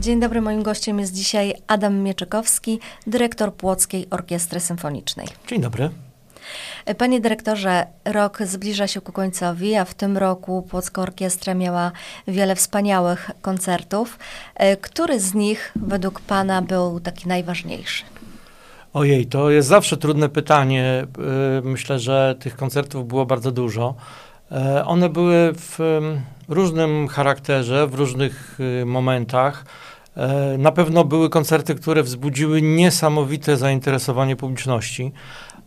Dzień dobry, moim gościem jest dzisiaj Adam Mieczykowski, dyrektor Płockiej Orkiestry Symfonicznej. Dzień dobry. Panie dyrektorze, rok zbliża się ku końcowi, a w tym roku Płocka Orkiestra miała wiele wspaniałych koncertów. E, który z nich według Pana był taki najważniejszy? Ojej, to jest zawsze trudne pytanie. E, myślę, że tych koncertów było bardzo dużo. E, one były w różnym charakterze, w różnych momentach. Na pewno były koncerty, które wzbudziły niesamowite zainteresowanie publiczności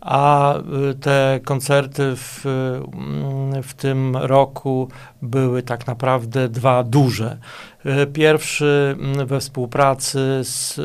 a y, te koncerty w, mm, w tym roku były tak naprawdę dwa duże. Y, pierwszy mm, we współpracy z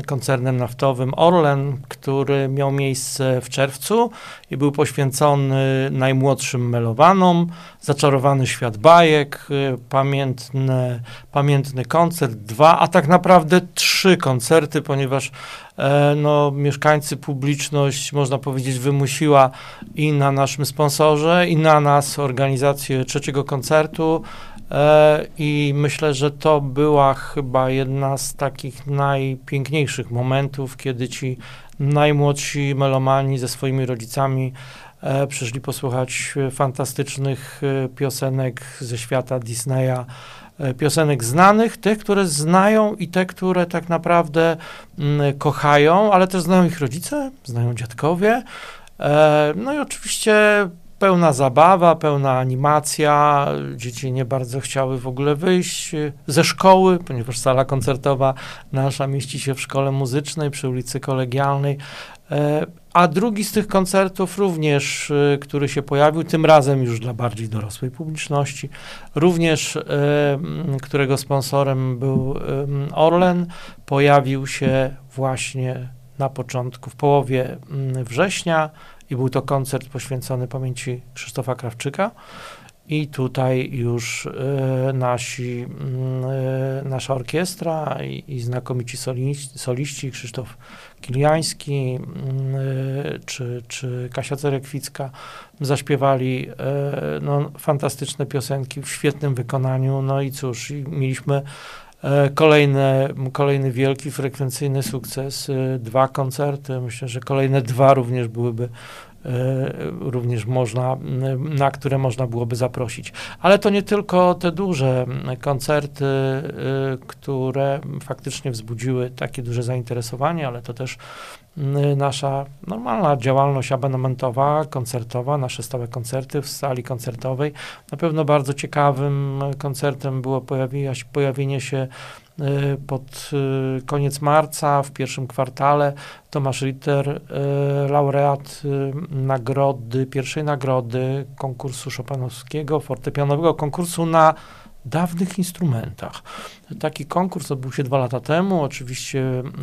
y, koncernem naftowym Orlen, który miał miejsce w czerwcu i był poświęcony najmłodszym melowanom, Zaczarowany świat bajek, pamiętny, pamiętny koncert, dwa, a tak naprawdę trzy koncerty, ponieważ E, no, mieszkańcy, publiczność, można powiedzieć, wymusiła i na naszym sponsorze, i na nas organizację trzeciego koncertu. E, I myślę, że to była chyba jedna z takich najpiękniejszych momentów, kiedy ci najmłodsi melomani ze swoimi rodzicami e, przyszli posłuchać fantastycznych piosenek ze świata Disneya. E, piosenek znanych, tych, które znają i te, które tak naprawdę mm, kochają, ale też znają ich rodzice, znają dziadkowie. E, no i oczywiście pełna zabawa, pełna animacja. Dzieci nie bardzo chciały w ogóle wyjść ze szkoły, ponieważ sala koncertowa nasza mieści się w szkole muzycznej przy ulicy Kolegialnej. E, a drugi z tych koncertów również, e, który się pojawił, tym razem już dla bardziej dorosłej publiczności, również e, którego sponsorem był Orlen, pojawił się właśnie na początku, w połowie września i był to koncert poświęcony pamięci Krzysztofa Krawczyka. I tutaj już y, nasi, y, nasza orkiestra i, i znakomici soliści, soliści, Krzysztof Kiliański y, czy, czy Kasia Cerekwicka zaśpiewali no, fantastyczne piosenki w świetnym wykonaniu. No i cóż, mieliśmy Kolejne, kolejny wielki frekwencyjny sukces, dwa koncerty. Myślę, że kolejne dwa również byłyby E, również można, na które można byłoby zaprosić. Ale to nie tylko te duże koncerty, e, które faktycznie wzbudziły takie duże zainteresowanie, ale to też nasza normalna działalność abonamentowa, koncertowa, nasze stałe koncerty w sali koncertowej. Na pewno bardzo ciekawym koncertem było pojawienie, się e, pod e, koniec marca, w pierwszym kwartale, Tomasz Ritter, e, laureat nagrody, pierwszej nagrody konkursu Chopinowskiego, fortepianowego konkursu na dawnych instrumentach. Taki konkurs odbył się dwa lata temu, oczywiście mm,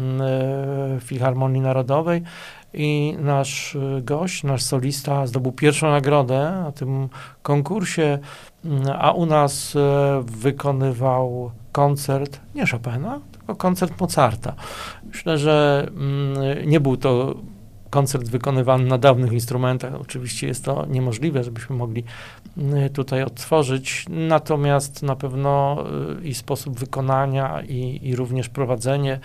w Filharmonii Narodowej i nasz gość, nasz solista zdobył pierwszą nagrodę na tym konkursie, mm, a u nas e, wykonywał koncert nie Chopina, tylko koncert Mozarta. Myślę, że mm, nie był to koncert wykonywany na dawnych instrumentach. Oczywiście jest to niemożliwe, żebyśmy mogli y, tutaj odtworzyć, natomiast na pewno y, i sposób wykonania, i, i również prowadzenie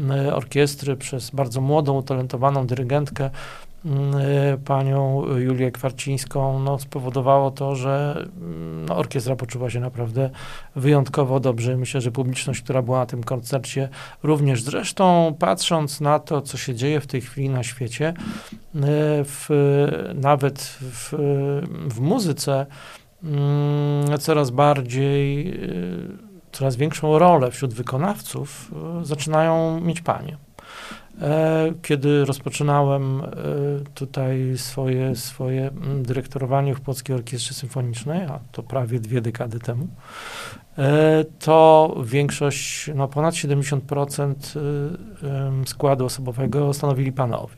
y, orkiestry przez bardzo młodą, utalentowaną dyrygentkę panią Julię Kwarcińską, no, spowodowało to, że mm, no, orkiestra poczuła się naprawdę wyjątkowo dobrze. Myślę, że publiczność, która była na tym koncercie, również zresztą patrząc na to, co się dzieje w tej chwili na świecie, y, w, nawet w, w muzyce, mm, coraz bardziej, y, coraz większą rolę wśród wykonawców zaczynają mieć panie. E, kiedy rozpoczynałem e, tutaj swoje, swoje mm, dyrektorowanie w Polskiej Orkiestrze Symfonicznej, a to prawie dwie dekady temu, e, to większość, no ponad 70% składu osobowego stanowili panowie.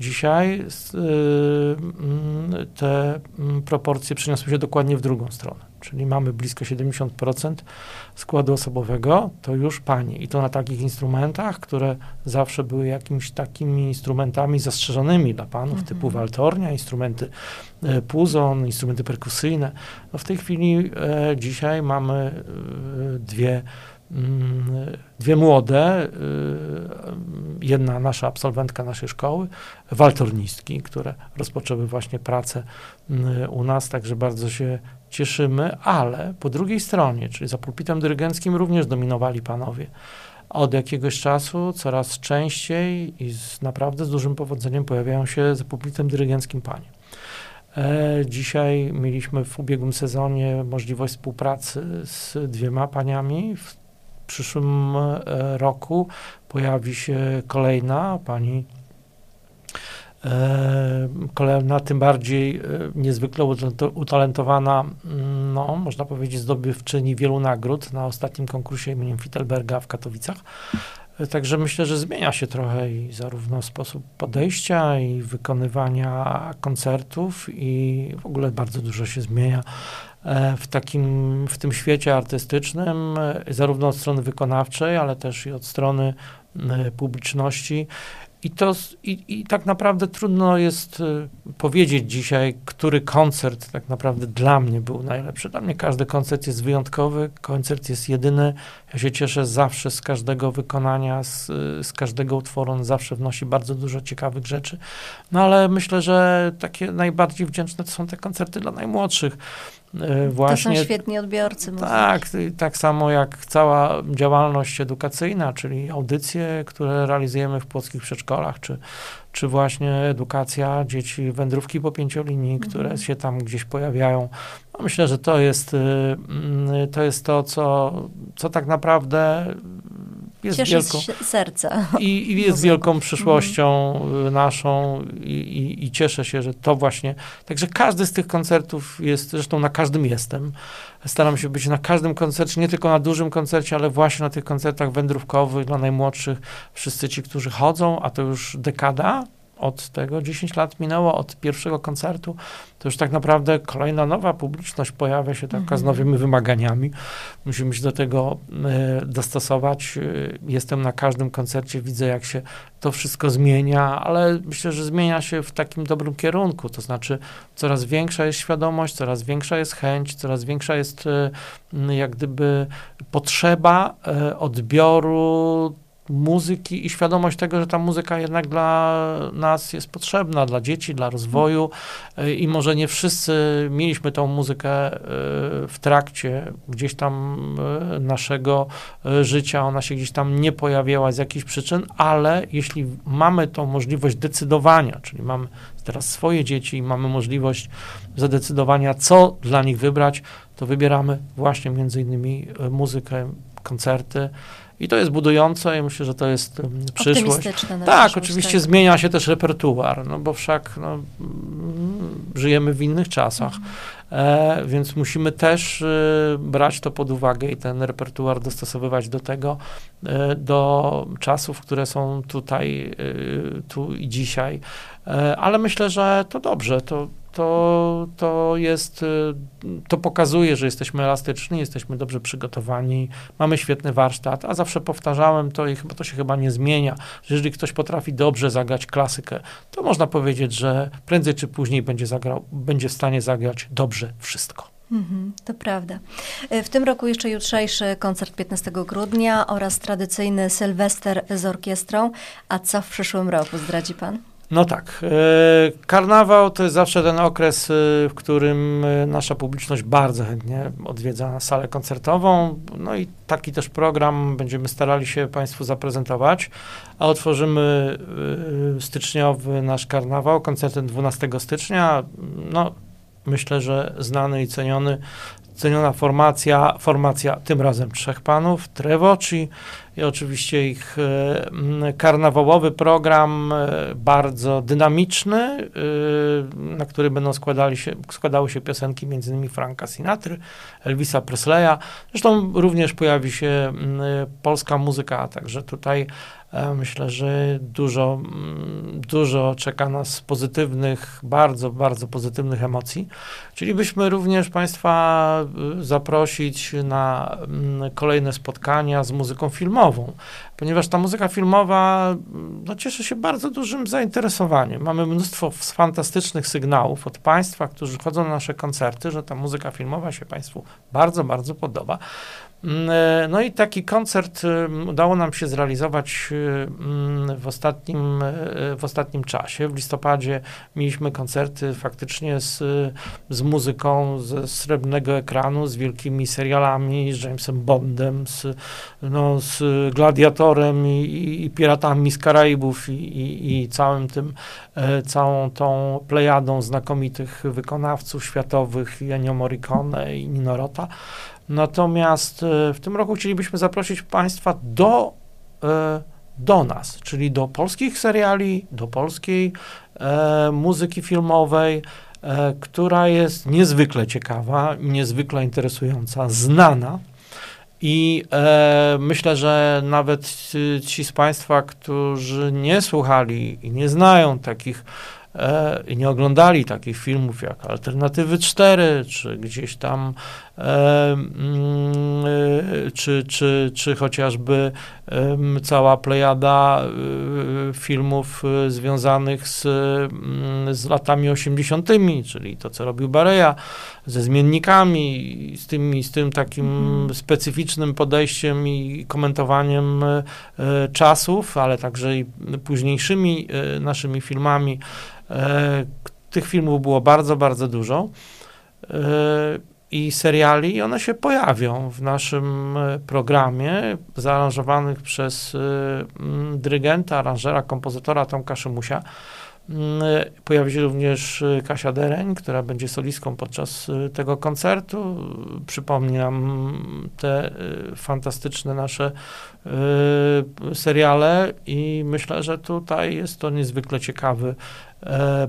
Dzisiaj mm, te mm, proporcje przeniosły się dokładnie w drugą stronę czyli mamy blisko 70% składu osobowego, to już panie. I to na takich instrumentach, które zawsze były jakimiś takimi instrumentami zastrzeżonymi dla panów, mhm. typu waltornia, instrumenty e, puzon, instrumenty perkusyjne. No w tej chwili e, dzisiaj mamy e, dwie mm, dwie młode, y, jedna nasza absolwentka naszej szkoły, waltornistki, które rozpoczęły właśnie pracę y, u nas, także bardzo się cieszymy, ale po drugiej stronie, czyli za pulpitem dyrygenckim również dominowali panowie. Od jakiegoś czasu coraz częściej i z naprawdę z dużym powodzeniem pojawiają się za pulpitem dyrygenckim panie. E, dzisiaj mieliśmy w ubiegłym sezonie możliwość współpracy z dwiema paniami. W przyszłym e, roku pojawi się kolejna pani e, kolejna, tym bardziej niezwykle utalentowana, mm, no, można powiedzieć, zdobywczyni wielu nagród na ostatnim konkursie imieniem Fittelberga w Katowicach. Także myślę, że zmienia się trochę i zarówno sposób podejścia i wykonywania koncertów i w ogóle bardzo dużo się zmienia e, w takim, w tym świecie artystycznym, e, zarówno od strony wykonawczej, ale też i od strony e, publiczności. I, to, i, I tak naprawdę trudno jest y, powiedzieć dzisiaj, który koncert tak naprawdę dla mnie był najlepszy. Dla mnie każdy koncert jest wyjątkowy, koncert jest jedyny. Ja się cieszę zawsze z każdego wykonania, z, z każdego utworu. On zawsze wnosi bardzo dużo ciekawych rzeczy. No ale myślę, że takie najbardziej wdzięczne to są te koncerty dla najmłodszych Właśnie, to są świetni odbiorcy. Tak, tak samo jak cała działalność edukacyjna, czyli audycje, które realizujemy w polskich przedszkolach, czy, czy właśnie edukacja dzieci, wędrówki po pięciolinii, mhm. które się tam gdzieś pojawiają. No myślę, że to jest, y, y, to jest to, co, co tak naprawdę jest Cieszy wielką, serca. I, i jest wielką przyszłością mhm. naszą i, i, i, cieszę się, że to właśnie, także każdy z tych koncertów jest, zresztą na każdym jestem. Staram się być na każdym koncercie, nie tylko na dużym koncercie, ale właśnie na tych koncertach wędrówkowych dla najmłodszych. Wszyscy ci, którzy chodzą, a to już dekada, od tego 10 lat minęło, od pierwszego koncertu, to już tak naprawdę kolejna nowa publiczność pojawia się taka z mhm. nowymi wymaganiami. Musimy się do tego e, dostosować. E, jestem na każdym koncercie, widzę jak się to wszystko zmienia, ale myślę, że zmienia się w takim dobrym kierunku, to znaczy coraz większa jest świadomość, coraz większa jest chęć, coraz większa jest e, jak gdyby potrzeba odbioru muzyki i świadomość tego, że ta muzyka jednak dla nas jest potrzebna, dla dzieci, dla rozwoju. E, i może nie wszyscy mieliśmy tą muzykę e, w trakcie gdzieś tam e, naszego życia, ona się gdzieś tam nie pojawiała z jakichś przyczyn, ale jeśli mamy tą możliwość decydowania, czyli mamy teraz swoje dzieci i mamy możliwość zadecydowania, co dla nich wybrać, to wybieramy właśnie między innymi muzykę, koncerty, i to jest budujące i myślę, że to jest przyszłość. tak, oczywiście tak. zmienia się też repertuar, no bo wszak no, mm, żyjemy w innych czasach, mhm. e, więc musimy też e, brać to pod uwagę i ten repertuar dostosowywać do tego, e, do czasów, które są tutaj, e, tu i dzisiaj. E, ale myślę, że to dobrze, to to, to jest, y, to pokazuje, że jesteśmy elastyczni, jesteśmy dobrze przygotowani, mamy świetny warsztat, a zawsze powtarzałem to i chyba to się chyba nie zmienia, że jeżeli ktoś potrafi dobrze zagrać klasykę, to można powiedzieć, że prędzej czy później będzie, zagrał, będzie w stanie zagrać dobrze wszystko. Mhm, to prawda. Y, w tym roku jeszcze jutrzejszy koncert 15 grudnia oraz tradycyjny Sylwester z orkiestrą. A co w przyszłym roku zdradzi pan? No tak. E, karnawał to jest zawsze ten okres, e, w którym e, nasza publiczność bardzo chętnie odwiedza salę koncertową. No i taki też program będziemy starali się Państwu zaprezentować. A otworzymy styczniowy nasz karnawał koncertem 12 stycznia. No, myślę, że znany i ceniony, ceniona formacja, formacja tym razem trzech panów, Trevoci, i oczywiście ich e, karnawałowy program, e, bardzo dynamiczny, e, na który będą składali się, składały się piosenki m.in. Franka Sinatry, Elvisa Presleya. Zresztą również pojawi się polska muzyka, także tutaj Myślę, że dużo, dużo czeka nas pozytywnych, bardzo, bardzo pozytywnych emocji. Chcielibyśmy również Państwa zaprosić na kolejne spotkania z muzyką filmową ponieważ ta muzyka filmowa no, cieszy się bardzo dużym zainteresowaniem. Mamy mnóstwo fantastycznych sygnałów od Państwa, którzy chodzą na nasze koncerty, że ta muzyka filmowa się Państwu bardzo, bardzo podoba. Mm, e, no i taki koncert mm, udało nam się zrealizować mm, w ostatnim, e, w ostatnim czasie. W listopadzie mieliśmy koncerty faktycznie z, z muzyką ze srebrnego ekranu, z wielkimi serialami, z Jamesem Bondem, z, no, z Gladiatorem i, i Piratami z Karaibów i, i, i całym tym, e, całą tą plejadą znakomitych wykonawców światowych, Ennio Morricone i Nino Rota. Natomiast e, w tym roku chcielibyśmy zaprosić Państwa do, e, do nas, czyli do polskich seriali, do polskiej e, muzyki filmowej, która jest niezwykle ciekawa, niezwykle interesująca, znana. I e, myślę, że nawet ci z Państwa, którzy nie słuchali i nie znają takich e, i nie oglądali takich filmów jak Alternatywy 4, czy gdzieś tam czy, czy, czy chociażby cała plejada e, filmów e, związanych z, mm, z latami 80., czyli to, co robił Bareja, ze zmiennikami, z tym, z tym takim mhm. specyficznym podejściem i komentowaniem czasów, ale także i późniejszymi naszymi filmami. Tych filmów było bardzo, bardzo dużo i seriali, i one się pojawią w naszym e, programie, zaaranżowanych przez e, dyrygenta, aranżera, kompozytora Tomka Szymusia. E, pojawi się również Kasia Dereń, która będzie solistką podczas tego koncertu. Przypomniam te fantastyczne nasze seriale i myślę, że tutaj jest to niezwykle ciekawy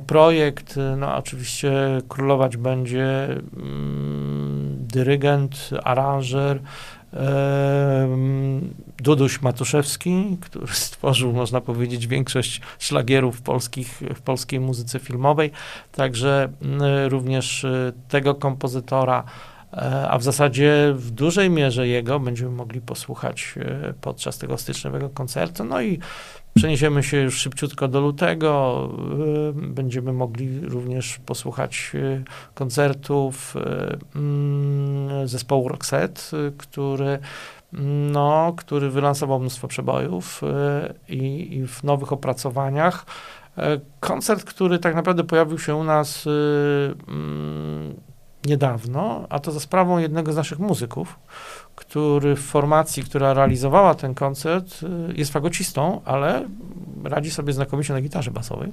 projekt, no oczywiście królować będzie mm, dyrygent, aranżer, e, Duduś Matuszewski, który stworzył, można powiedzieć, większość szlagierów polskich, w polskiej muzyce filmowej, także mm, również e, tego kompozytora, a w zasadzie w dużej mierze jego będziemy mogli posłuchać podczas tego styczniowego koncertu. No i Przeniesiemy się już szybciutko do lutego. Y, będziemy mogli również posłuchać y, koncertów y, mm, zespołu Roxette, który no, który wylansował mnóstwo przebojów i, i, w nowych opracowaniach. Koncert, który tak naprawdę pojawił się u nas mm, niedawno, a to za sprawą jednego z naszych muzyków, który w formacji, która realizowała ten koncert, y, jest fagocistą, ale radzi sobie znakomicie na gitarze basowej.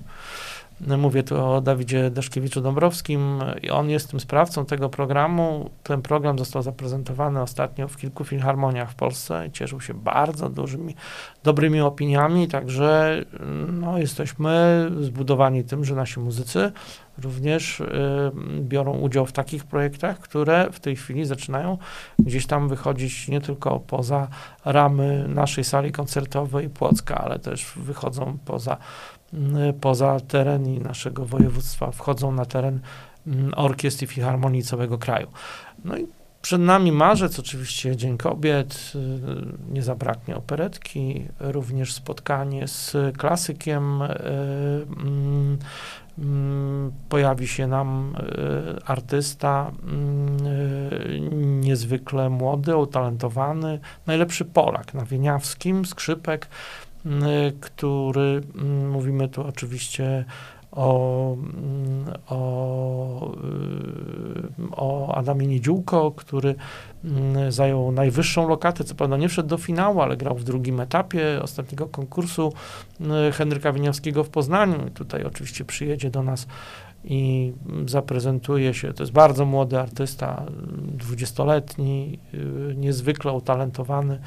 Mówię tu o Dawidzie Daszkiewiczu-Dąbrowskim i on jest tym sprawcą tego programu. Ten program został zaprezentowany ostatnio w kilku filharmoniach w Polsce i cieszył się bardzo dużymi, dobrymi opiniami, także no, jesteśmy zbudowani tym, że nasi muzycy również y, biorą udział w takich projektach, które w tej chwili zaczynają gdzieś tam wychodzić nie tylko poza ramy naszej sali koncertowej Płocka, ale też wychodzą poza Y, poza teren i naszego województwa, wchodzą na teren mm, orkiestr i filharmonii całego kraju. No i przed nami marzec, oczywiście Dzień Kobiet, y, nie zabraknie operetki, również spotkanie z klasykiem. Mm, mm, pojawi się nam artysta niezwykle młody, utalentowany, najlepszy Polak na Wieniawskim, skrzypek, Y, który, mm, mówimy tu oczywiście o, mm, o, o Adamie Niedziółko, który mm, zajął najwyższą lokatę, co prawda nie wszedł do finału, ale grał w drugim etapie ostatniego konkursu y, Henryka Winiowskiego w Poznaniu. I tutaj oczywiście przyjedzie do nas i zaprezentuje się. To jest bardzo młody artysta, dwudziestoletni, niezwykle utalentowany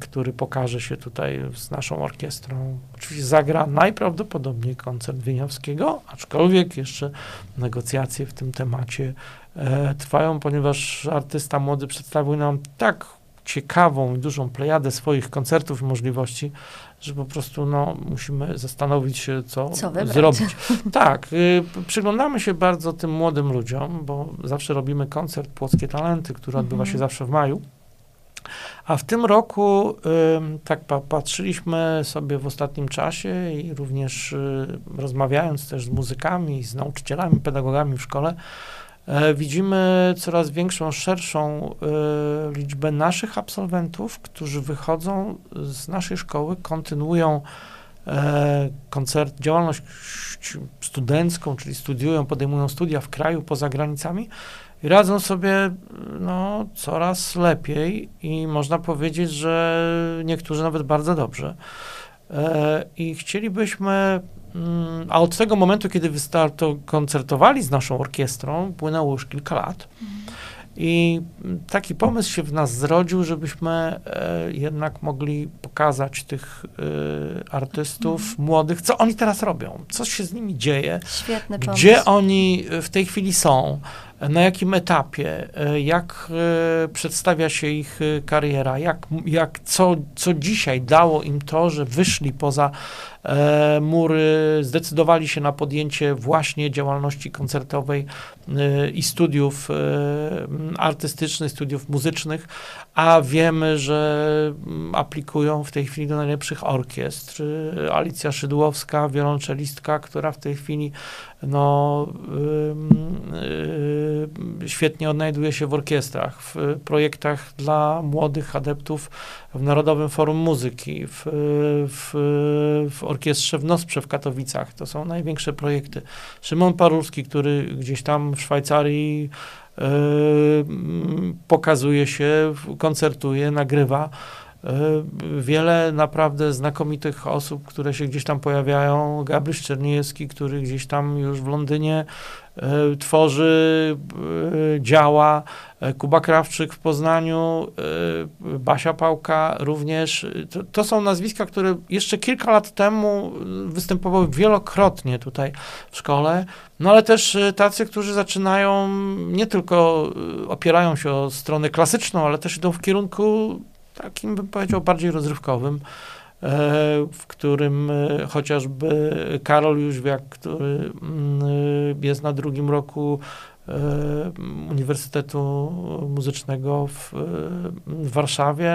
który pokaże się tutaj z naszą orkiestrą. Oczywiście zagra najprawdopodobniej koncert Wieniawskiego, aczkolwiek jeszcze negocjacje w tym temacie e, trwają, ponieważ artysta młody przedstawił nam tak ciekawą i dużą plejadę swoich koncertów i możliwości, że po prostu no, musimy zastanowić się, co, co zrobić. Tak, y, przyglądamy się bardzo tym młodym ludziom, bo zawsze robimy koncert Płockie Talenty, który odbywa się mhm. zawsze w maju. A w tym roku tak patrzyliśmy sobie w ostatnim czasie i również y, rozmawiając też z muzykami, z nauczycielami, pedagogami w szkole, E, widzimy coraz większą, szerszą e, liczbę naszych absolwentów, którzy wychodzą z naszej szkoły, kontynuują e, koncert, działalność studencką, czyli studiują, podejmują studia w kraju, poza granicami i radzą sobie no, coraz lepiej i można powiedzieć, że niektórzy nawet bardzo dobrze. I chcielibyśmy Mm, a od tego momentu, kiedy wystarto koncertowali z naszą orkiestrą, płynęło już kilka lat. I taki pomysł się w nas zrodził, żebyśmy e, jednak mogli pokazać tych e, artystów mhm. młodych, co oni teraz robią, co się z nimi dzieje, Świetny gdzie pomysł. oni w tej chwili są, na jakim etapie, e, jak e, przedstawia się ich e, kariera, jak, jak co, co dzisiaj dało im to, że wyszli poza mury, zdecydowali się na podjęcie właśnie działalności koncertowej i studiów artystycznych, studiów muzycznych, a wiemy, że aplikują w tej chwili do najlepszych orkiestr. Alicja Szydłowska, wiolonczelistka, która w tej chwili no, yy, świetnie odnajduje się w orkiestrach, w projektach dla młodych adeptów w Narodowym Forum Muzyki, w, w, w Orkiestrze w Nosprze w Katowicach. To są największe projekty. Szymon Parulski, który gdzieś tam w Szwajcarii yy, pokazuje się, koncertuje, nagrywa. E, wiele naprawdę znakomitych osób, które się gdzieś tam pojawiają. Gabryś Czerniejewski, który gdzieś tam już w Londynie e, tworzy, e, działa. Kuba Krawczyk w Poznaniu, Basia Pałka również. To, to, są nazwiska, które jeszcze kilka lat temu występowały wielokrotnie tutaj w szkole, no ale też tacy, którzy zaczynają, nie tylko opierają się o stronę klasyczną, ale też idą w kierunku takim, bym powiedział, bardziej rozrywkowym, e, w którym e, chociażby Karol Jóźwiak, który mm, jest na drugim roku e, Uniwersytetu Muzycznego w Warszawie,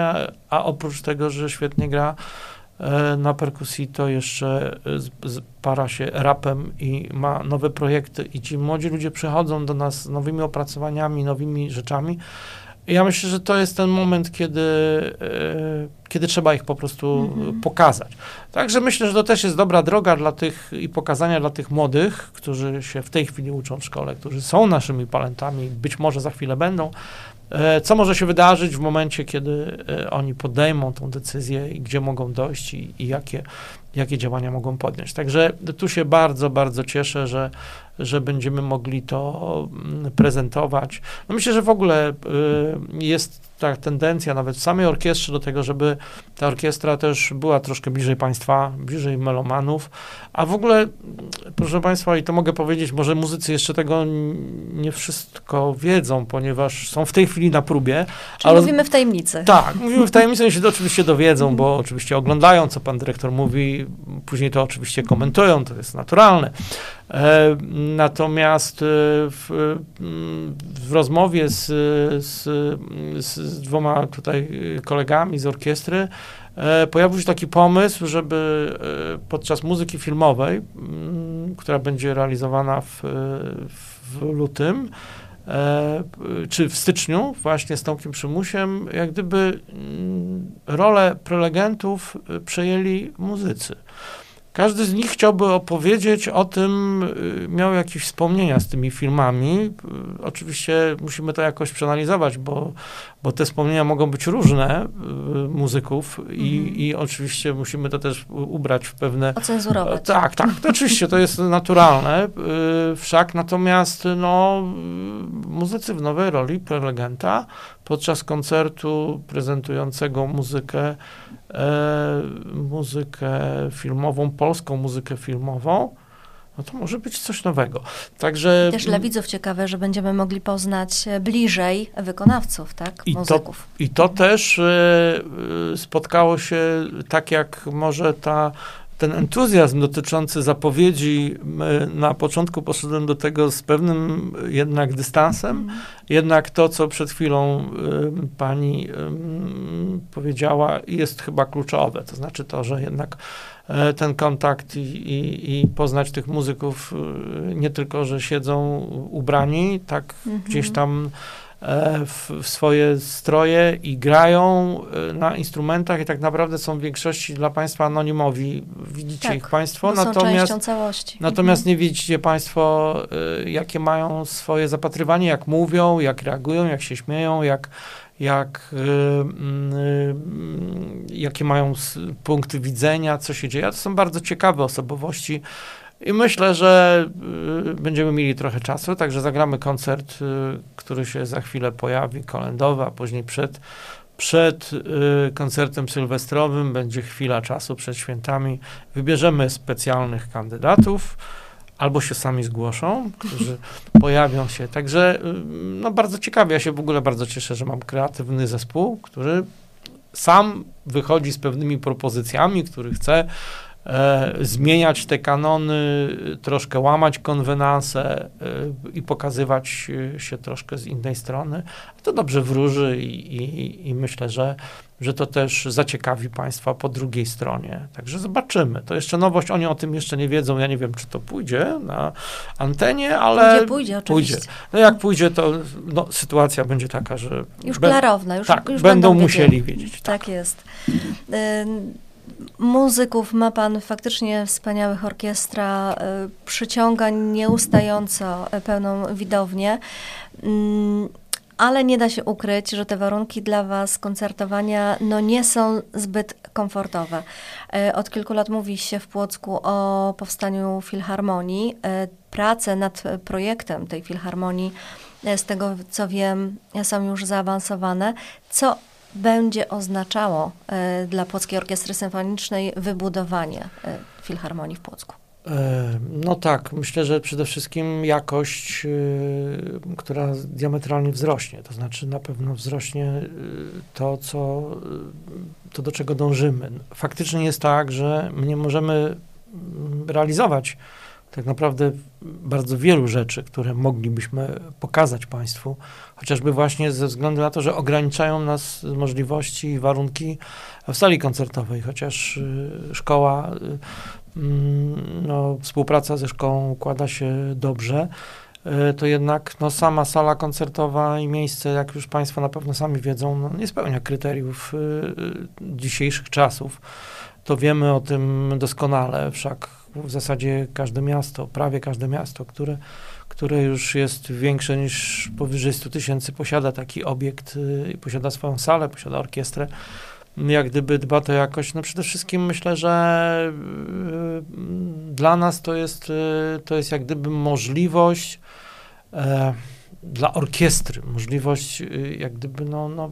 a oprócz tego, że świetnie gra na perkusji, to jeszcze para się rapem i ma nowe projekty. I ci młodzi ludzie przychodzą do nas z nowymi opracowaniami, nowymi rzeczami, ja myślę, że to jest ten moment, kiedy, e, kiedy trzeba ich po prostu mhm. pokazać. Także myślę, że to też jest dobra droga dla tych i pokazania dla tych młodych, którzy się w tej chwili uczą w szkole, którzy są naszymi talentami, być może za chwilę będą, e, co może się wydarzyć w momencie, kiedy e, oni podejmą tą decyzję i gdzie mogą dojść i, i jakie, jakie działania mogą podjąć. Także tu się bardzo, bardzo cieszę, że, że będziemy mogli to mm, prezentować. No myślę, że w ogóle y, jest ta tendencja nawet w samej orkiestrze do tego, żeby ta orkiestra też była troszkę bliżej państwa, bliżej melomanów, a w ogóle, proszę państwa, i to mogę powiedzieć, może muzycy jeszcze tego nie wszystko wiedzą, ponieważ są w tej chwili na próbie. Czyli ale, mówimy w tajemnicy. Tak, mówimy w tajemnicy, oni się oczywiście dowiedzą, bo oczywiście oglądają, co pan dyrektor mówi, później to oczywiście komentują, to jest naturalne. E, natomiast e, w, w rozmowie z, z, z, dwoma tutaj kolegami z orkiestry e, pojawił się taki pomysł, żeby podczas muzyki filmowej, która będzie realizowana w, w lutym, czy w styczniu, właśnie z Tomkiem Przymusiem, jak gdyby rolę prelegentów przejęli muzycy. Każdy z nich chciałby opowiedzieć o tym, y, miał jakieś wspomnienia z tymi filmami. Y, oczywiście musimy to jakoś przeanalizować, bo, bo te wspomnienia mogą być różne y, muzyków i, mhm. i oczywiście musimy to też ubrać w pewne... Ocenzurować. Tak, tak, to oczywiście to jest naturalne. Wszak natomiast no, muzycy w nowej roli prelegenta podczas koncertu prezentującego muzykę e, muzykę filmową, polską muzykę filmową, no to może być coś nowego. Także... Też dla widzów ciekawe, że będziemy mogli poznać bliżej wykonawców, tak? I Muzyków. To, I to też e, spotkało się tak, jak może ta ten entuzjazm dotyczący zapowiedzi, na początku poszedłem do tego z pewnym jednak dystansem. Mm. Jednak to, co przed chwilą y, pani y, powiedziała, jest chyba kluczowe. To znaczy to, że jednak y, ten kontakt i, i, i, poznać tych muzyków nie tylko, że siedzą ubrani, tak mm -hmm. gdzieś tam w, w, swoje stroje i grają e, na instrumentach i tak naprawdę są w większości dla Państwa anonimowi. Widzicie tak, ich Państwo, natomiast, całości. natomiast mhm. nie widzicie Państwo, e, jakie mają swoje zapatrywanie, jak mówią, jak reagują, jak się śmieją, jak, jak, jakie mają punkty widzenia, co się dzieje. To są bardzo ciekawe osobowości, i myślę, że y, będziemy mieli trochę czasu, także zagramy koncert, y, który się za chwilę pojawi, kolendowy, a później przed, przed y, koncertem sylwestrowym będzie chwila czasu przed świętami. Wybierzemy specjalnych kandydatów, albo się sami zgłoszą, którzy pojawią się. Także no, bardzo ciekawie. Ja się w ogóle bardzo cieszę, że mam kreatywny zespół, który sam wychodzi z pewnymi propozycjami, który chce e, zmieniać te kanony, troszkę łamać konwenanse e, i pokazywać się troszkę z innej strony. To dobrze wróży i, i, i myślę, że że to też zaciekawi Państwa po drugiej stronie. Także zobaczymy. To jeszcze nowość, oni o tym jeszcze nie wiedzą. Ja nie wiem, czy to pójdzie na antenie, ale. Pójdzie, pójdzie, oczywiście. Pójdzie. No jak pójdzie, to no, sytuacja będzie taka, że. Już klarowna, już, tak, już będą, będą musieli wiedzieć. Tak, tak jest. Y muzyków ma pan faktycznie wspaniałych orkiestra, y, przyciąga nieustająco pełną widownię. Mm, ale nie da się ukryć, że te warunki dla Was koncertowania no, nie są zbyt komfortowe. Y, od kilku lat mówi się w Płocku o powstaniu filharmonii. Y, prace nad projektem tej filharmonii, z tego co wiem, są już zaawansowane. Co będzie oznaczało e, dla Płockiej Orkiestry Symfonicznej wybudowanie e, Filharmonii w Płocku? E, no tak, myślę, że przede wszystkim jakość, która diametralnie wzrośnie. To znaczy na pewno wzrośnie to, co, to do czego dążymy. Faktycznie jest tak, że nie możemy mm, realizować tak naprawdę bardzo wielu rzeczy, które moglibyśmy pokazać Państwu, chociażby właśnie ze względu na to, że ograniczają nas możliwości i warunki w sali koncertowej, chociaż y, szkoła, y, mm, no, współpraca ze szkołą układa się dobrze, y, to jednak no, sama sala koncertowa i miejsce, jak już Państwo na pewno sami wiedzą, no, nie spełnia kryteriów dzisiejszych czasów. To wiemy o tym doskonale, wszak w zasadzie każde miasto, prawie każde miasto, które, które już jest większe niż powyżej 100 tysięcy, posiada taki obiekt, y, posiada swoją salę, posiada orkiestrę. Jak gdyby dba to jakoś, no przede wszystkim myślę, że y, dla nas to jest, y, to jest jak gdyby możliwość e, dla orkiestry, możliwość jak gdyby no, no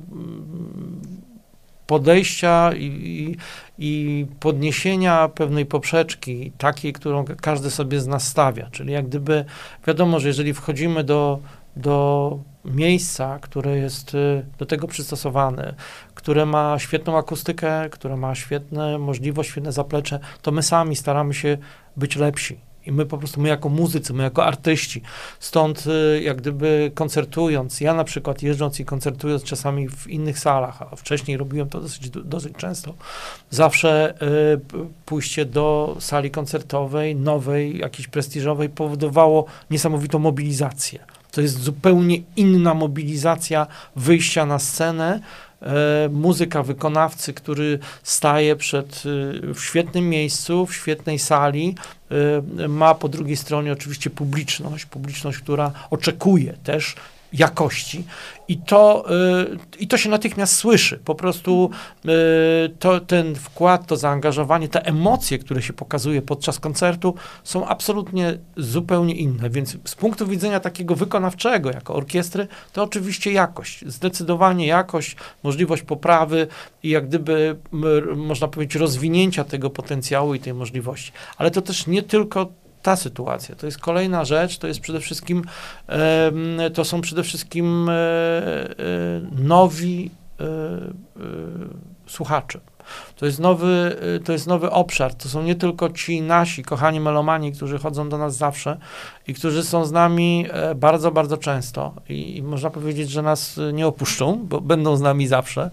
podejścia i, i, i, podniesienia pewnej poprzeczki, takiej, którą każdy sobie z nas stawia. Czyli jak gdyby wiadomo, że jeżeli wchodzimy do, do miejsca, które jest y, do tego przystosowane, które ma świetną akustykę, które ma świetne możliwości, świetne zaplecze, to my sami staramy się być lepsi. I my po prostu, my jako muzycy, my jako artyści, stąd y, jak gdyby koncertując, ja na przykład jeżdżąc i koncertując czasami w innych salach, a wcześniej robiłem to dosyć, dosyć często, zawsze y, pójście do sali koncertowej, nowej, jakiejś prestiżowej powodowało niesamowitą mobilizację. To jest zupełnie inna mobilizacja wyjścia na scenę, muzyka wykonawcy, który staje przed, e, w świetnym miejscu, w świetnej sali, e, ma po drugiej stronie oczywiście publiczność, publiczność, która oczekuje też jakości i to, y, i to się natychmiast słyszy. Po prostu y, to, ten wkład, to zaangażowanie, te emocje, które się pokazuje podczas koncertu są absolutnie zupełnie inne. Więc z punktu widzenia takiego wykonawczego, jako orkiestry, to oczywiście jakość. Zdecydowanie jakość, możliwość poprawy i jak gdyby, można powiedzieć, rozwinięcia tego potencjału i tej możliwości. Ale to też nie tylko ta sytuacja. To jest kolejna rzecz, to jest przede wszystkim, to są przede wszystkim e, e, nowi e, słuchacze. To jest nowy, y, to jest nowy obszar. To są nie tylko ci nasi kochani melomani, którzy chodzą do nas zawsze i którzy są z nami e, bardzo, bardzo często. I, i można powiedzieć, że nas nie opuszczą, bo będą z nami zawsze.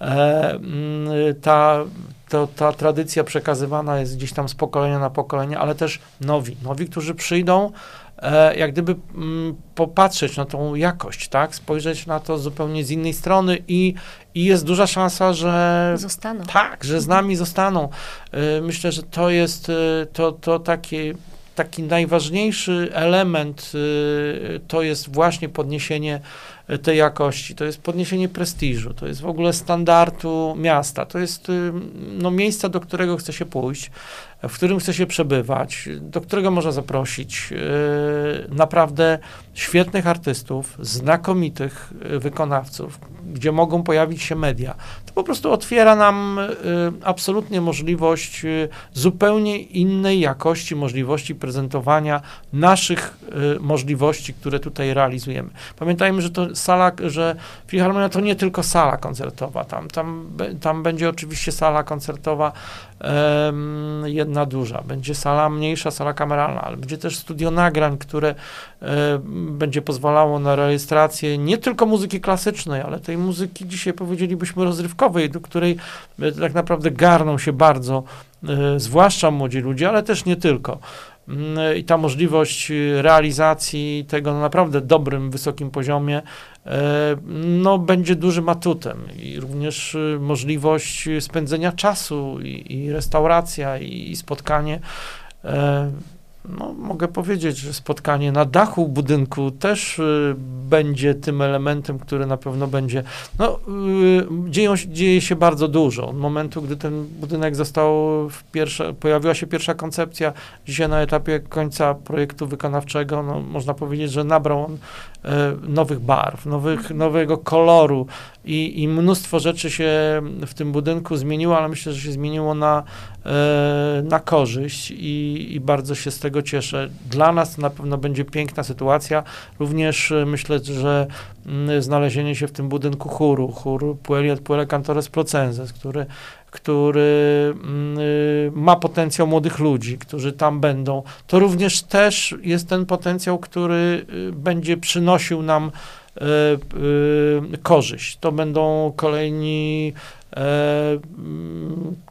E, mm, ta, to, ta tradycja przekazywana jest gdzieś tam z pokolenia na pokolenie, ale też nowi, nowi, którzy przyjdą, e, jak gdyby mm, popatrzeć na tą jakość, tak, spojrzeć na to zupełnie z innej strony i, i jest duża szansa, że zostaną. Tak, że z nami zostaną. E, myślę, że to jest to, to takie taki najważniejszy element to jest właśnie podniesienie tej jakości, to jest podniesienie prestiżu, to jest w ogóle standardu miasta, to jest no, miejsca, do którego chce się pójść, w którym chce się przebywać, do którego można zaprosić yy, naprawdę świetnych artystów, znakomitych yy, wykonawców, gdzie mogą pojawić się media. To po prostu otwiera nam absolutnie możliwość zupełnie innej jakości, możliwości prezentowania naszych możliwości, które tutaj realizujemy. Pamiętajmy, że to sala, że Filharmonia to nie tylko sala koncertowa, tam, tam, tam będzie oczywiście sala koncertowa jedna duża, będzie sala mniejsza, sala kameralna, ale będzie też studio nagrań, które będzie pozwalało na rejestrację nie tylko muzyki klasycznej, ale tej muzyki dzisiaj powiedzielibyśmy rozrywkowej, do której e, tak naprawdę garną się bardzo, e, zwłaszcza młodzi ludzie, ale też nie tylko. Mm, I ta możliwość realizacji tego na naprawdę dobrym, wysokim poziomie E, no, będzie dużym atutem. I również y, możliwość spędzenia czasu i, i restauracja i, i spotkanie e, no, mogę powiedzieć, że spotkanie na dachu budynku też y, będzie tym elementem, który na pewno będzie. No, y, dzieją, dzieje się bardzo dużo. Od momentu, gdy ten budynek został, w pierwsze, pojawiła się pierwsza koncepcja, dzisiaj na etapie końca projektu wykonawczego, no, można powiedzieć, że nabrał on e, nowych barw, nowych, nowego koloru i, i mnóstwo rzeczy się w tym budynku zmieniło, ale myślę, że się zmieniło na, na korzyść i, i bardzo się z tego cieszę. Dla nas na pewno będzie piękna sytuacja. Również e, myślę, że mm, znalezienie się w tym budynku chóru, chór Pueli et Puele Cantores Procenses, który, który mm, y, ma potencjał młodych ludzi, którzy tam będą, to również też jest ten potencjał, który y, będzie przynosił nam e, y, korzyść. To będą kolejni e,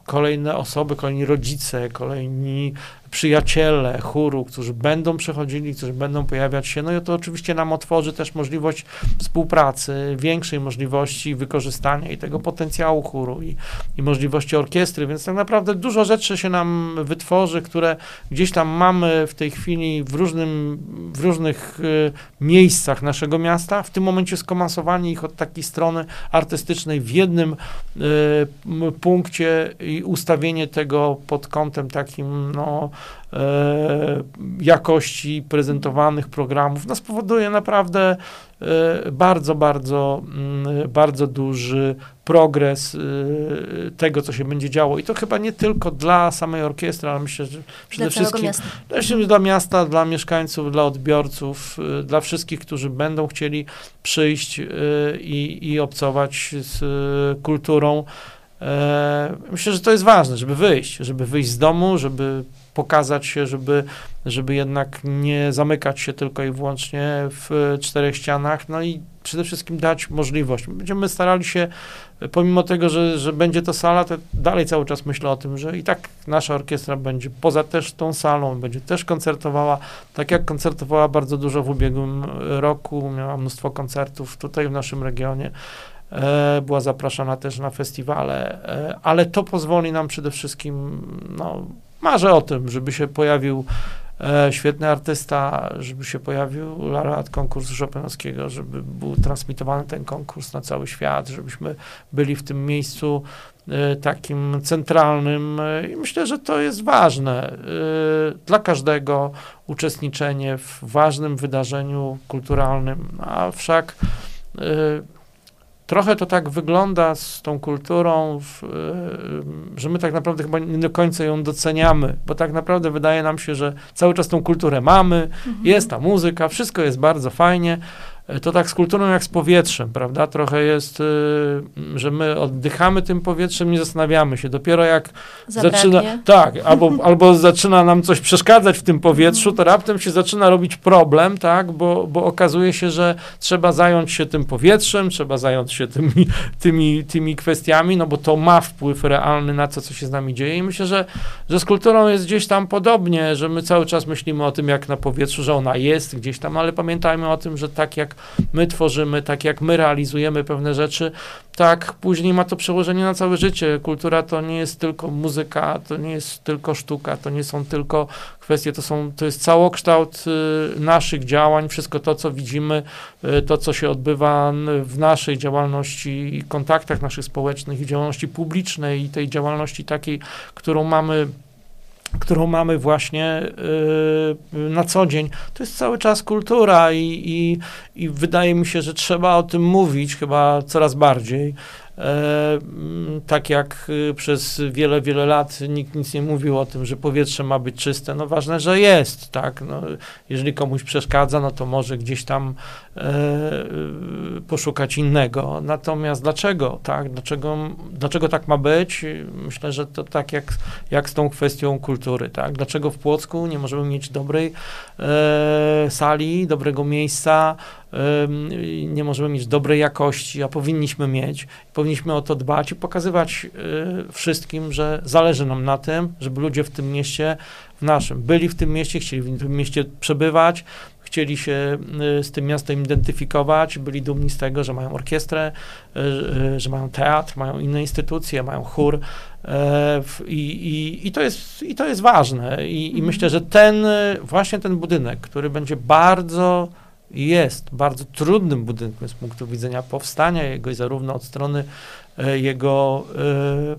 kolejne osoby, kolejni rodzice, kolejni przyjaciele chóru, którzy będą przechodzili, którzy będą pojawiać się. No i to oczywiście nam otworzy też możliwość współpracy, większej możliwości wykorzystania i tego potencjału chóru i, i możliwości orkiestry, więc tak naprawdę dużo rzeczy się nam wytworzy, które gdzieś tam mamy w tej chwili w, różnym, w różnych y, miejscach naszego miasta. W tym momencie skomasowanie ich od takiej strony artystycznej w jednym y, punkcie i ustawienie tego pod kątem takim, no, E, jakości prezentowanych programów, no spowoduje naprawdę e, bardzo, bardzo, mm, bardzo duży progres e, tego, co się będzie działo. I to chyba nie tylko dla samej orkiestry, ale myślę, że przede dla wszystkim miasta. dla miasta, dla mieszkańców, dla odbiorców, dla wszystkich, którzy będą chcieli przyjść i, i obcować z kulturą. Myślę, że to jest ważne, żeby wyjść, żeby wyjść z domu, żeby pokazać się, żeby, żeby jednak nie zamykać się tylko i wyłącznie w czterech ścianach, no i przede wszystkim dać możliwość. Będziemy starali się, pomimo tego, że, że będzie to sala, to dalej cały czas myślę o tym, że i tak nasza orkiestra będzie poza też tą salą, będzie też koncertowała, tak jak koncertowała bardzo dużo w ubiegłym roku, miała mnóstwo koncertów tutaj w naszym regionie. E, była zapraszana też na festiwale, e, ale to pozwoli nam przede wszystkim no, marzę o tym, żeby się pojawił e, świetny artysta, żeby się pojawił laureat konkursu Chopinowskiego, żeby był transmitowany ten konkurs na cały świat, żebyśmy byli w tym miejscu e, takim centralnym. E, i myślę, że to jest ważne e, dla każdego uczestniczenie w ważnym wydarzeniu kulturalnym, a wszak e, trochę to tak wygląda z tą kulturą, w, e, że my tak naprawdę chyba nie do końca ją doceniamy, bo tak naprawdę wydaje nam się, że cały czas tą kulturę mamy, mhm. jest ta muzyka, wszystko jest bardzo fajnie, to tak z kulturą jak z powietrzem, prawda? Trochę jest, że my oddychamy tym powietrzem, nie zastanawiamy się. Dopiero jak Zabraknie. zaczyna, tak, albo, albo zaczyna nam coś przeszkadzać w tym powietrzu, to raptem się zaczyna robić problem, tak? Bo, bo okazuje się, że trzeba zająć się tym powietrzem, trzeba zająć się tymi, tymi, tymi kwestiami, no bo to ma wpływ realny na to, co się z nami dzieje. I myślę, że, że z kulturą jest gdzieś tam podobnie, że my cały czas myślimy o tym, jak na powietrzu, że ona jest gdzieś tam, ale pamiętajmy o tym, że tak jak my tworzymy, tak jak my realizujemy pewne rzeczy, tak później ma to przełożenie na całe życie. Kultura to nie jest tylko muzyka, to nie jest tylko sztuka, to nie są tylko kwestie, to, są, to jest całokształt y, naszych działań, wszystko to, co widzimy, y, to, co się odbywa w naszej działalności, kontaktach naszych społecznych i działalności publicznej i tej działalności takiej, którą mamy którą mamy właśnie y, na co dzień, to jest cały czas kultura i, i, i wydaje mi się, że trzeba o tym mówić chyba coraz bardziej. E, mm, tak jak y, przez wiele, wiele lat nikt nic nie mówił o tym, że powietrze ma być czyste, no ważne, że jest, tak, no, jeżeli komuś przeszkadza, no to może gdzieś tam e, poszukać innego, natomiast dlaczego, tak, dlaczego, dlaczego tak ma być, myślę, że to tak jak, jak z tą kwestią kultury, tak, dlaczego w Płocku nie możemy mieć dobrej e, sali, dobrego miejsca, nie możemy mieć dobrej jakości, a powinniśmy mieć. Powinniśmy o to dbać i pokazywać y, wszystkim, że zależy nam na tym, żeby ludzie w tym mieście, w naszym, byli w tym mieście, chcieli w tym mieście przebywać, chcieli się y, z tym miastem identyfikować, byli dumni z tego, że mają orkiestrę, y, że mają teatr, mają inne instytucje, mają chór. I, i, i, to, jest, i to jest ważne. I, i mhm. myślę, że ten, właśnie ten budynek, który będzie bardzo jest. Bardzo trudnym budynkiem z punktu widzenia powstania jego i zarówno od strony e, jego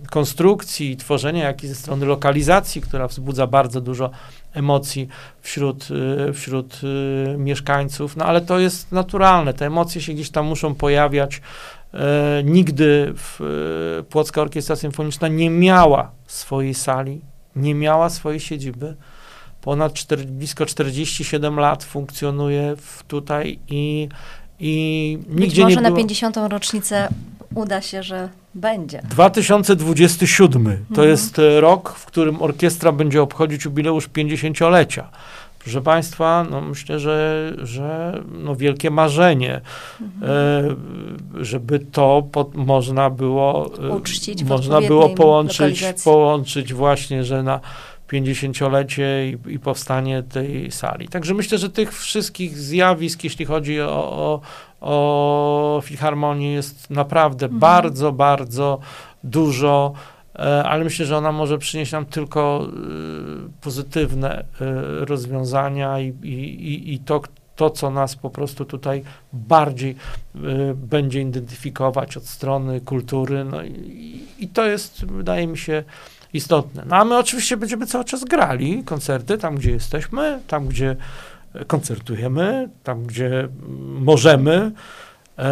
e, konstrukcji i tworzenia, jak i ze strony lokalizacji, która wzbudza bardzo dużo emocji wśród, e, wśród mieszkańców, no ale to jest naturalne, te emocje się gdzieś tam muszą pojawiać. Nigdy w, Płocka Orkiestra Symfoniczna nie miała swojej sali, nie miała swojej siedziby ponad 4, blisko 47 lat funkcjonuje w, tutaj i, i nigdzie może nie na 50. rocznicę uda się, że będzie. 2027 to mhm. jest e, rok, w którym orkiestra będzie obchodzić jubileusz 50-lecia. Proszę Państwa, no myślę, że, że no wielkie marzenie, mhm. e, żeby to pod, można było e, uczcić, można było połączyć, połączyć właśnie, że na 50-lecie i, i, powstanie tej sali. Także myślę, że tych wszystkich zjawisk, jeśli chodzi o, o, o filharmonię, jest naprawdę mhm. bardzo, bardzo dużo, e, ale myślę, że ona może przynieść nam tylko e, pozytywne e, rozwiązania i, i, i to, to, co nas po prostu tutaj bardziej będzie identyfikować od strony kultury. No i, i to jest, wydaje mi się, istotne. No a my oczywiście będziemy cały czas grali koncerty tam, gdzie jesteśmy, tam, gdzie koncertujemy, tam, gdzie możemy. E,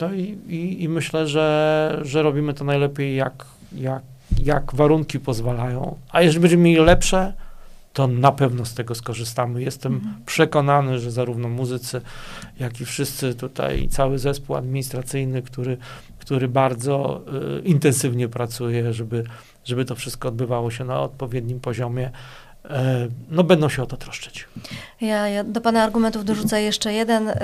no i, i, i, myślę, że, że robimy to najlepiej, jak, jak, jak warunki pozwalają. A jeżeli będziemy mieli lepsze, to na pewno z tego skorzystamy. Jestem mhm. przekonany, że zarówno muzycy, jak i wszyscy tutaj, cały zespół administracyjny, który, który bardzo y, intensywnie pracuje, żeby żeby to wszystko odbywało się na odpowiednim poziomie, no będą się o to troszczyć. Ja, ja do Pana argumentów dorzucę jeszcze jeden. E,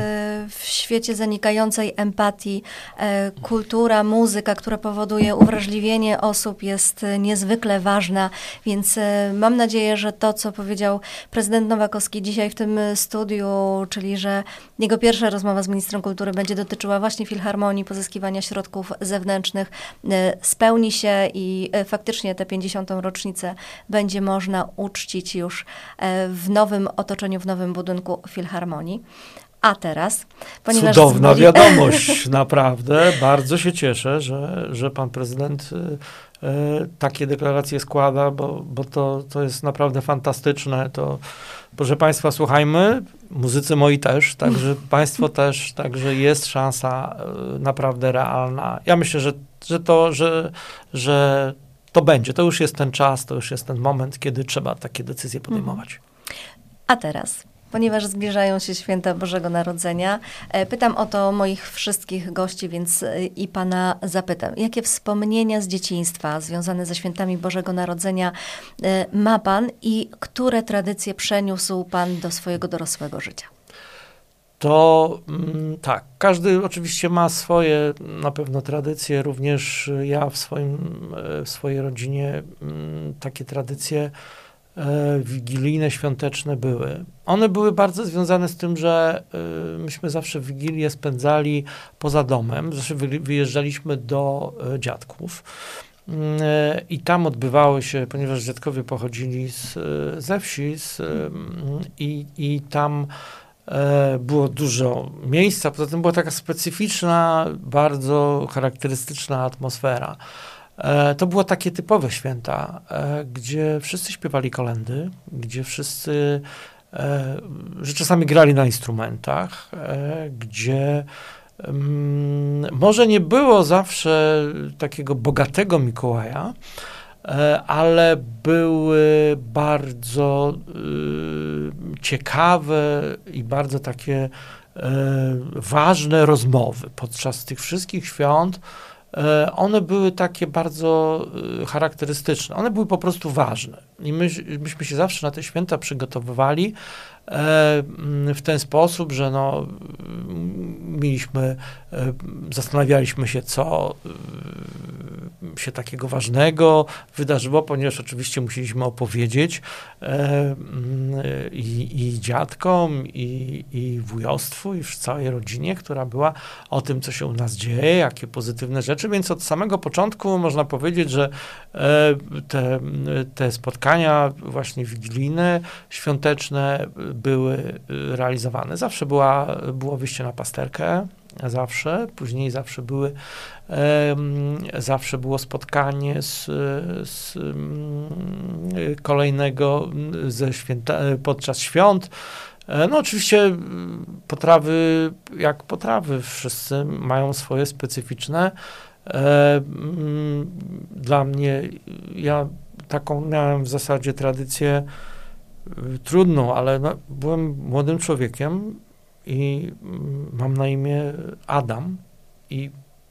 w świecie zanikającej empatii e, kultura, muzyka, która powoduje uwrażliwienie osób jest niezwykle ważna, więc mam nadzieję, że to, co powiedział prezydent Nowakowski dzisiaj w tym studiu, czyli że jego pierwsza rozmowa z ministrem kultury będzie dotyczyła właśnie filharmonii, pozyskiwania środków zewnętrznych, spełni się i faktycznie tę 50. rocznicę będzie można uczcić gościć już e, w nowym otoczeniu, w nowym budynku Filharmonii. A teraz, ponieważ... Cudowna wiadomość, naprawdę. Bardzo się cieszę, że, że pan prezydent e, takie deklaracje składa, bo, bo to, to jest naprawdę fantastyczne. To, proszę państwa, słuchajmy, muzycy moi też, także państwo też, także jest szansa e, naprawdę realna. Ja myślę, że, że to, że, że to będzie. To już jest ten czas, to już jest ten moment, kiedy trzeba takie decyzje podejmować. A teraz ponieważ zbliżają się święta Bożego Narodzenia. E, pytam o to moich wszystkich gości, więc e, i pana zapytam. Jakie wspomnienia z dzieciństwa związane ze świętami Bożego Narodzenia e, ma pan i które tradycje przeniósł pan do swojego dorosłego życia? To mm, tak, każdy oczywiście ma swoje na pewno tradycje, również ja w, swoim, w swojej rodzinie mm, takie tradycje E, wigilijne, świąteczne były. One były bardzo związane z tym, że e, myśmy zawsze Wigilię spędzali poza domem, zawsze wyjeżdżaliśmy do e, dziadków. Mm, I tam odbywały się, ponieważ dziadkowie pochodzili z, ze wsi z, i, i tam było dużo miejsca. Poza tym była taka specyficzna, bardzo charakterystyczna atmosfera. E, to było takie typowe święta, e, gdzie wszyscy śpiewali kolendy, gdzie wszyscy, e, że czasami grali na instrumentach, gdzie mm, może nie było zawsze takiego bogatego Mikołaja, ale były bardzo ciekawe i bardzo takie ważne rozmowy podczas tych wszystkich świąt E, one były takie bardzo e, charakterystyczne. One były po prostu ważne. I my, myśmy się zawsze na te święta przygotowywali e, w ten sposób, że no, mieliśmy, zastanawialiśmy się, co się takiego ważnego wydarzyło, ponieważ oczywiście musieliśmy opowiedzieć i, i dziadkom, i, i wujostwu, i w całej rodzinie, która była o tym, co się u nas dzieje, jakie pozytywne rzeczy, więc od samego początku można powiedzieć, że te, te spotkania spotkania właśnie wigilijne, świąteczne były realizowane. Zawsze była, było wyjście na pasterkę, zawsze, później zawsze były, zawsze było spotkanie z, z kolejnego ze święta, podczas świąt. E, no oczywiście potrawy, jak potrawy, wszyscy mają swoje specyficzne. E, dla mnie, ja taką miałem w zasadzie tradycję y, trudną, ale no, byłem młodym człowiekiem i mm, mam na imię Adam i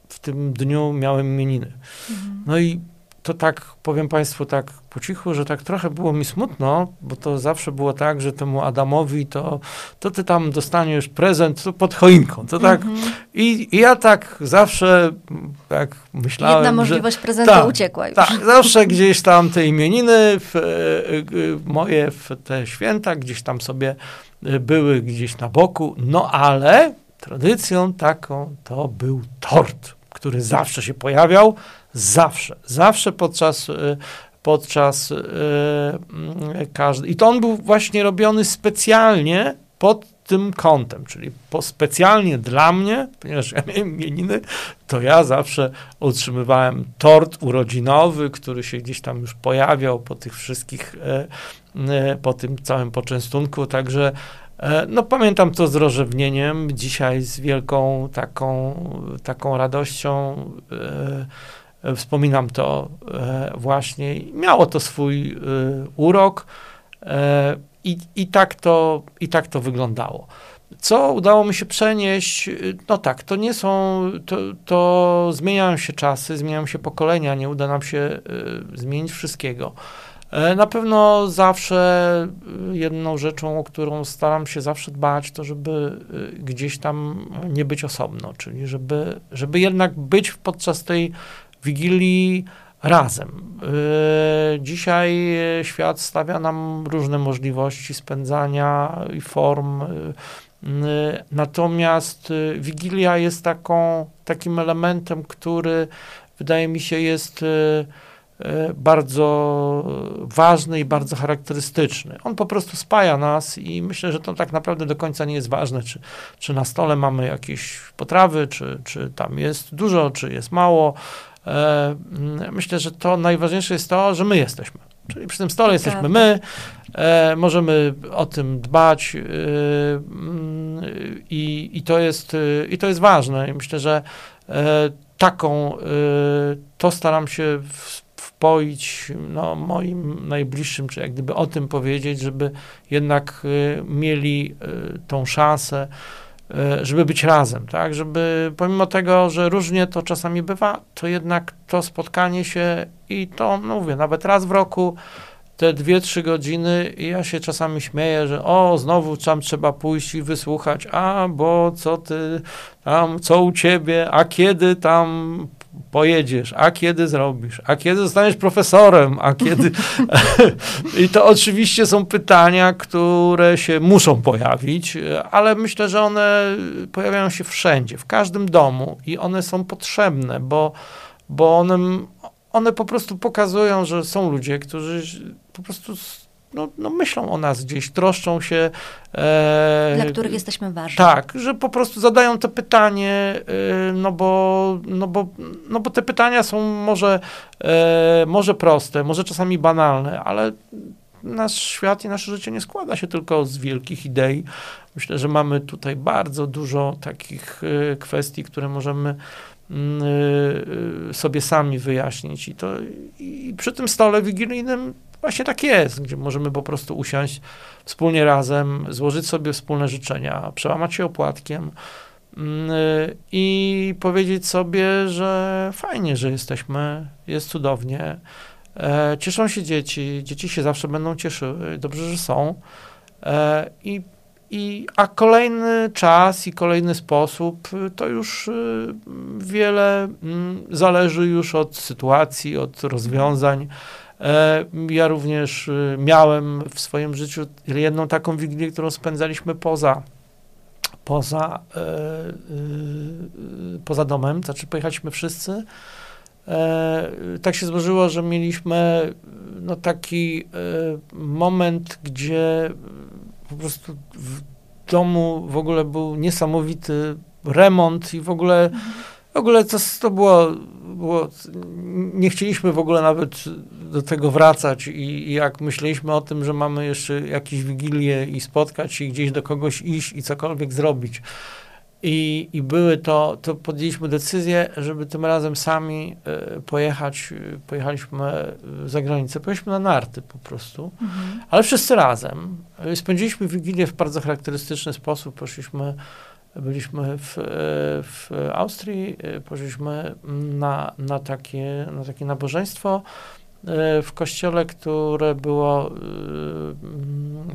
w tym dniu miałem imieniny. Mhm. No i to tak, powiem Państwu tak po cichu, że tak trochę było mi smutno, bo to zawsze było tak, że temu Adamowi to, to ty tam dostaniesz prezent pod choinką. To tak, mm -hmm. i, i, ja tak zawsze tak myślałem, Jedna możliwość że, prezentu tak, uciekła już. Tak, zawsze gdzieś tam te imieniny w, e, moje w te święta gdzieś tam sobie e, były gdzieś na boku, no ale tradycją taką to był tort, który zawsze się pojawiał, zawsze, zawsze podczas e, podczas yy, każdej. I to on był właśnie robiony specjalnie pod tym kątem, czyli po, specjalnie dla mnie, ponieważ ja miałem imieniny, to ja zawsze otrzymywałem tort urodzinowy, który się gdzieś tam już pojawiał po tych wszystkich, e, e, po tym całym poczęstunku, także e, no pamiętam to z rozrzewnieniem, dzisiaj z wielką taką, taką radością Wspominam to e, właśnie. Miało to swój e, urok e, i, i, tak to, i tak to wyglądało. Co udało mi się przenieść? No tak, to nie są, to, to zmieniają się czasy, zmieniają się pokolenia, nie uda nam się zmienić wszystkiego. Na pewno zawsze jedną rzeczą, o którą staram się zawsze dbać, to żeby gdzieś tam nie być osobno, czyli żeby, żeby jednak być podczas tej Wigilii razem. Y, dzisiaj świat stawia nam różne możliwości spędzania i form. Y, y, natomiast Wigilia jest taką, takim elementem, który wydaje mi się jest bardzo ważny i bardzo charakterystyczny. On po prostu spaja nas i myślę, że to tak naprawdę do końca nie jest ważne, czy, czy na stole mamy jakieś potrawy, czy, czy tam jest dużo, czy jest mało. E, myślę, że to najważniejsze jest to, że my jesteśmy. Czyli przy tym stole jesteśmy my, e, możemy o tym dbać e, i, i, to jest, i to jest ważne. I myślę, że taką, to staram się wpoić no, moim najbliższym, czy jak gdyby o tym powiedzieć, żeby jednak mieli tą szansę, żeby być razem, tak? Żeby pomimo tego, że różnie to czasami bywa, to jednak to spotkanie się i to, no mówię, nawet raz w roku te dwie, trzy godziny i ja się czasami śmieję, że o, znowu tam trzeba pójść i wysłuchać, a, bo co ty tam, co u ciebie, a kiedy tam pojedziesz, a kiedy zrobisz, a kiedy zostaniesz profesorem, a kiedy... I to oczywiście są pytania, które się muszą pojawić, ale myślę, że one pojawiają się wszędzie, w każdym domu i one są potrzebne, bo, bo one, one po prostu pokazują, że są ludzie, którzy po prostu no, no myślą o nas gdzieś, troszczą się. E, Dla których jesteśmy ważni. Tak, że po prostu zadają to pytanie, e, no, bo, no, bo, no bo te pytania są może, e, może proste, może czasami banalne, ale nasz świat i nasze życie nie składa się tylko z wielkich idei. Myślę, że mamy tutaj bardzo dużo takich e, kwestii, które możemy mm, e, sobie sami wyjaśnić. I, to, I przy tym stole wigilijnym Właśnie tak jest, gdzie możemy po prostu usiąść wspólnie razem, złożyć sobie wspólne życzenia, przełamać się opłatkiem mm, i powiedzieć sobie, że fajnie, że jesteśmy, jest cudownie. E, cieszą się dzieci, dzieci się zawsze będą cieszyły, dobrze, że są. E, I, i, a kolejny czas i kolejny sposób to już y, wiele mm, zależy już od sytuacji, od rozwiązań. E, ja również y, miałem w swoim życiu jedną taką wigilię, którą spędzaliśmy poza poza, e, poza domem, znaczy pojechaliśmy wszyscy. E, tak się złożyło, że mieliśmy no, taki moment, gdzie po prostu w domu w ogóle był niesamowity remont i w ogóle, w ogóle to, to było było, nie chcieliśmy w ogóle nawet do tego wracać i, i jak myśleliśmy o tym, że mamy jeszcze jakieś wigilię i spotkać się i gdzieś do kogoś iść i cokolwiek zrobić. I, I były to, to podjęliśmy decyzję, żeby tym razem sami y, pojechać. Pojechaliśmy za granicę, pojechaliśmy na narty po prostu, mhm. ale wszyscy razem. Spędziliśmy Wigilię w bardzo charakterystyczny sposób. Poszliśmy Byliśmy w, w Austrii, poszliśmy na, na, takie, na takie nabożeństwo e, w kościele, które było e,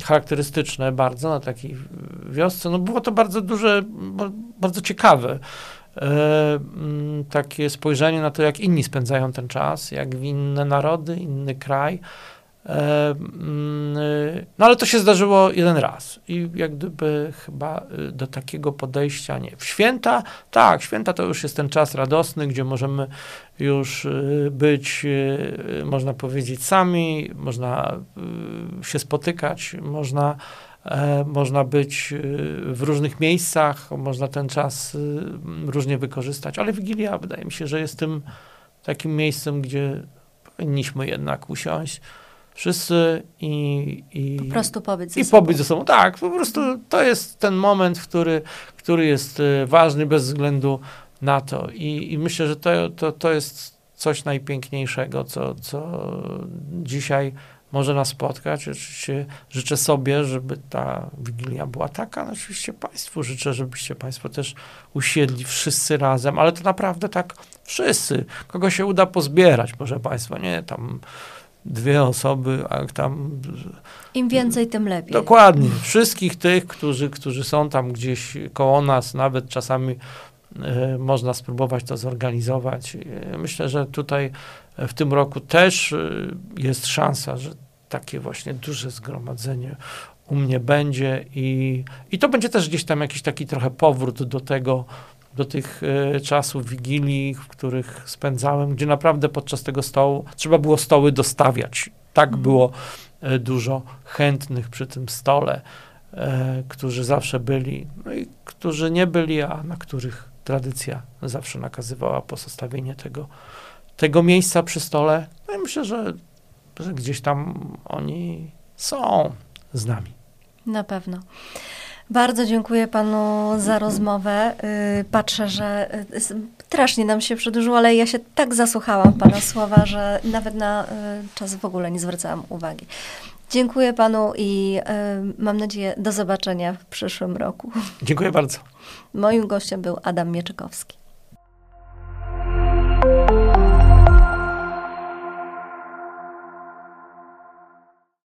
charakterystyczne bardzo na takiej wiosce. No było to bardzo duże, bardzo ciekawe e, takie spojrzenie na to, jak inni spędzają ten czas, jak inne narody, inny kraj. E, mm, no ale to się zdarzyło jeden raz i jak gdyby chyba y, do takiego podejścia nie. W święta, tak, święta to już jest ten czas radosny, gdzie możemy już y, być, y, można powiedzieć, sami, można się spotykać, można, e, można być w różnych miejscach, można ten czas różnie wykorzystać, ale Wigilia wydaje mi się, że jest tym takim miejscem, gdzie powinniśmy jednak usiąść, wszyscy i, i po prostu pobyć ze i sobą. pobyć ze sobą. Tak, po prostu to jest ten moment, który, który jest e, ważny bez względu na to. I, i myślę, że to, to, to jest coś najpiękniejszego, co, co dzisiaj może nas spotkać. Oczywiście życzę sobie, żeby ta Wigilia była taka. No, oczywiście Państwu życzę, żebyście Państwo też usiedli wszyscy razem, ale to naprawdę tak wszyscy. Kogo się uda pozbierać, proszę Państwa, nie tam dwie osoby, a tam... Im więcej, tym lepiej. Dokładnie. Wszystkich tych, którzy, którzy są tam gdzieś koło nas, nawet czasami e, można spróbować to zorganizować. E, myślę, że tutaj w tym roku też e, jest szansa, że takie właśnie duże zgromadzenie u mnie będzie i, i to będzie też gdzieś tam jakiś taki trochę powrót do tego, do tych e, czasów Wigilii, w których spędzałem, gdzie naprawdę podczas tego stołu trzeba było stoły dostawiać. Tak mhm. było e, dużo chętnych przy tym stole, e, którzy zawsze byli, no i którzy nie byli, a na których tradycja zawsze nakazywała pozostawienie tego, tego miejsca przy stole. No i myślę, że, że gdzieś tam oni są z nami. Na pewno. Bardzo dziękuję panu za rozmowę. Y, patrzę, że y, strasznie nam się przedłużyło, ale ja się tak zasłuchałam pana słowa, że nawet na y, czas w ogóle nie zwracałam uwagi. Dziękuję panu i mam nadzieję do zobaczenia w przyszłym roku. Dziękuję bardzo. Moim gościem był Adam Mieczykowski.